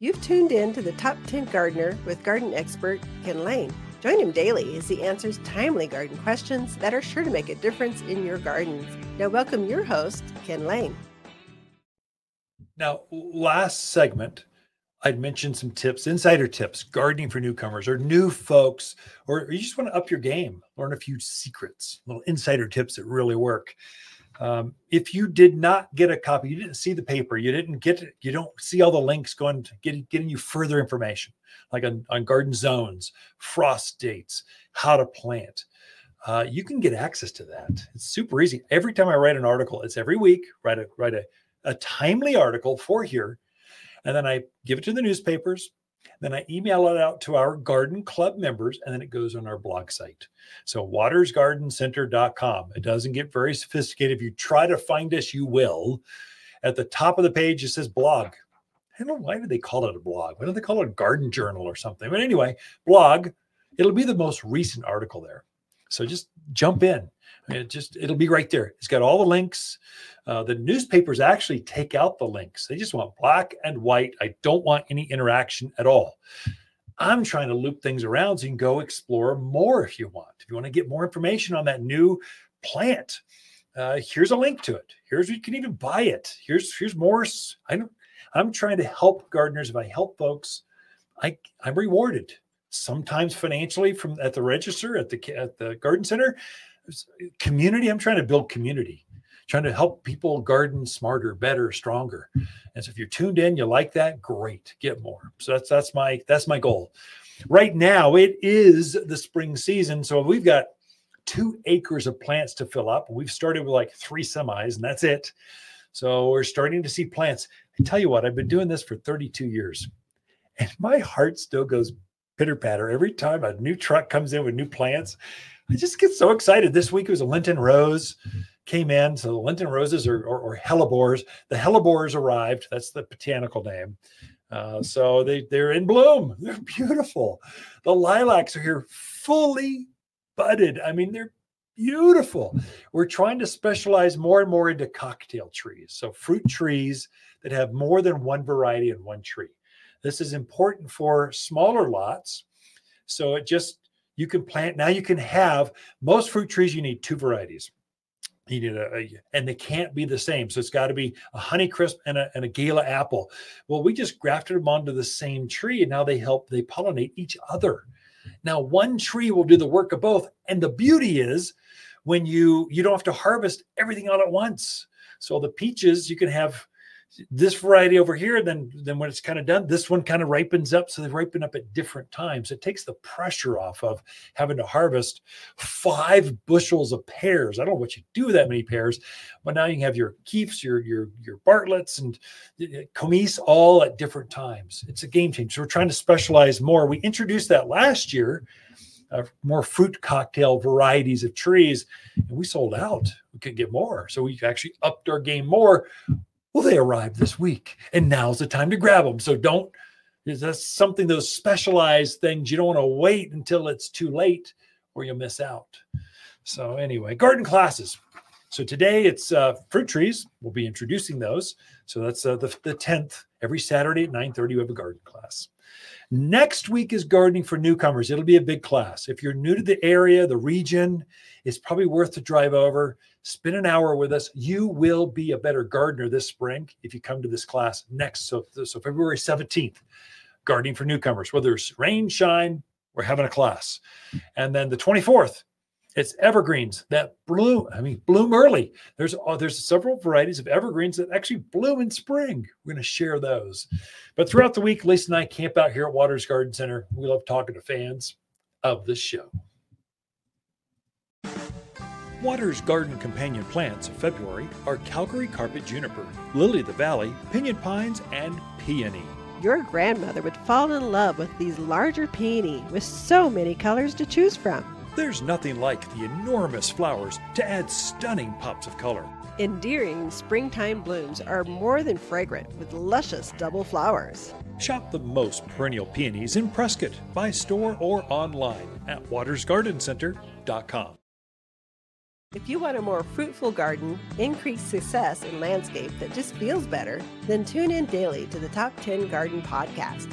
You've tuned in to the Top 10 Gardener with garden expert Ken Lain. Join him daily as he answers timely garden questions that are sure to make a difference in your gardens. Now, welcome your host, Ken Lain. Now, last segment, I'd mentioned some tips, insider tips, gardening for newcomers or new folks, or you just want to up your game, learn a few secrets, little insider tips that really work. Um, if you did not get a copy, you didn't see the paper, you didn't get you don't see all the links going to get, getting you further information, like on, on garden zones, frost dates, how to plant. Uh, you can get access to that. It's super easy. Every time I write an article, it's every week, write a write a, a timely article for here, and then I give it to the newspapers. Then I email it out to our garden club members, and then it goes on our blog site. So watersgardencenter.com. It doesn't get very sophisticated. If you try to find us, you will. At the top of the page, it says blog. I don't know why do they call it a blog? Why don't they call it a garden journal or something? But anyway, blog. It'll be the most recent article there. So just jump in. It just it'll be right there. It's got all the links. Uh, the newspapers actually take out the links. They just want black and white. I don't want any interaction at all. I'm trying to loop things around so you can go explore more if you want. If you want to get more information on that new plant, uh, here's a link to it. Here's you can even buy it. Here's here's more. I don't, I'm trying to help gardeners. If I help folks, I I'm rewarded sometimes financially from at the register at the at the garden center community. I'm trying to build community, trying to help people garden smarter, better, stronger. And so if you're tuned in, you like that, great, get more. So that's that's my that's my goal. Right now, it is the spring season, so we've got two acres of plants to fill up. We've started with like three semis, and that's it. So we're starting to see plants. I tell you what, I've been doing this for 32 years, and my heart still goes pitter patter every time a new truck comes in with new plants. I just get so excited. This week it was a Lenten rose came in. So the Lenten roses are, or, or hellebores. The hellebores arrived. That's the botanical name. Uh, so they they're in bloom. They're beautiful. The lilacs are here fully budded. I mean, they're beautiful. We're trying to specialize more and more into cocktail trees. So fruit trees that have more than one variety in one tree. This is important for smaller lots. So it just you can plant now you can have most fruit trees you need two varieties. You need a, a, and they can't be the same. So it's got to be a honeycrisp and a, and a gala apple. Well we just grafted them onto the same tree and now they help they pollinate each other. Now one tree will do the work of both. And the beauty is when you you don't have to harvest everything all at once. So the peaches you can have this variety over here then then when it's kind of done this one kind of ripens up so they ripen up at different times. It takes the pressure off of having to harvest five bushels of pears. I don't know what you do with that many pears but now you have your keefs your your your bartletts and Comice all at different times. It's a game changer. So we're trying to specialize more. We introduced that last year uh, more fruit cocktail varieties of trees and we sold out. We could get more. So we actually upped our game more well, they arrived this week, and now's the time to grab them. So don't. That's something those specialized things you don't want to wait until it's too late, or you'll miss out. So anyway, garden classes. So today it's uh, fruit trees. We'll be introducing those. So that's uh, the the tenth. Every Saturday at nine thirty, we have a garden class. Next week is gardening for newcomers. It'll be a big class. If you're new to the area, the region, it's probably worth to drive over, spend an hour with us. You will be a better gardener this spring if you come to this class next. So, so February 17th, gardening for newcomers. Whether it's rain, shine, we're having a class. And then the 24th, it's evergreens that bloom. I mean, bloom early. There's uh, there's several varieties of evergreens that actually bloom in spring. We're going to share those. But throughout the week, Lisa and I camp out here at Waters Garden Center. We love talking to fans of the show. Waters Garden Companion plants of February are Calgary Carpet Juniper, Lily of the Valley, Pinyon Pines, and Peony. Your grandmother would fall in love with these larger peony with so many colors to choose from. There's nothing like the enormous flowers to add stunning pops of color. Endearing springtime blooms are more than fragrant with luscious double flowers. Shop the most perennial peonies in Prescott by store or online at watersgardencenter.com. If you want a more fruitful garden, increased success in landscape that just feels better, then tune in daily to the Top 10 Garden Podcast.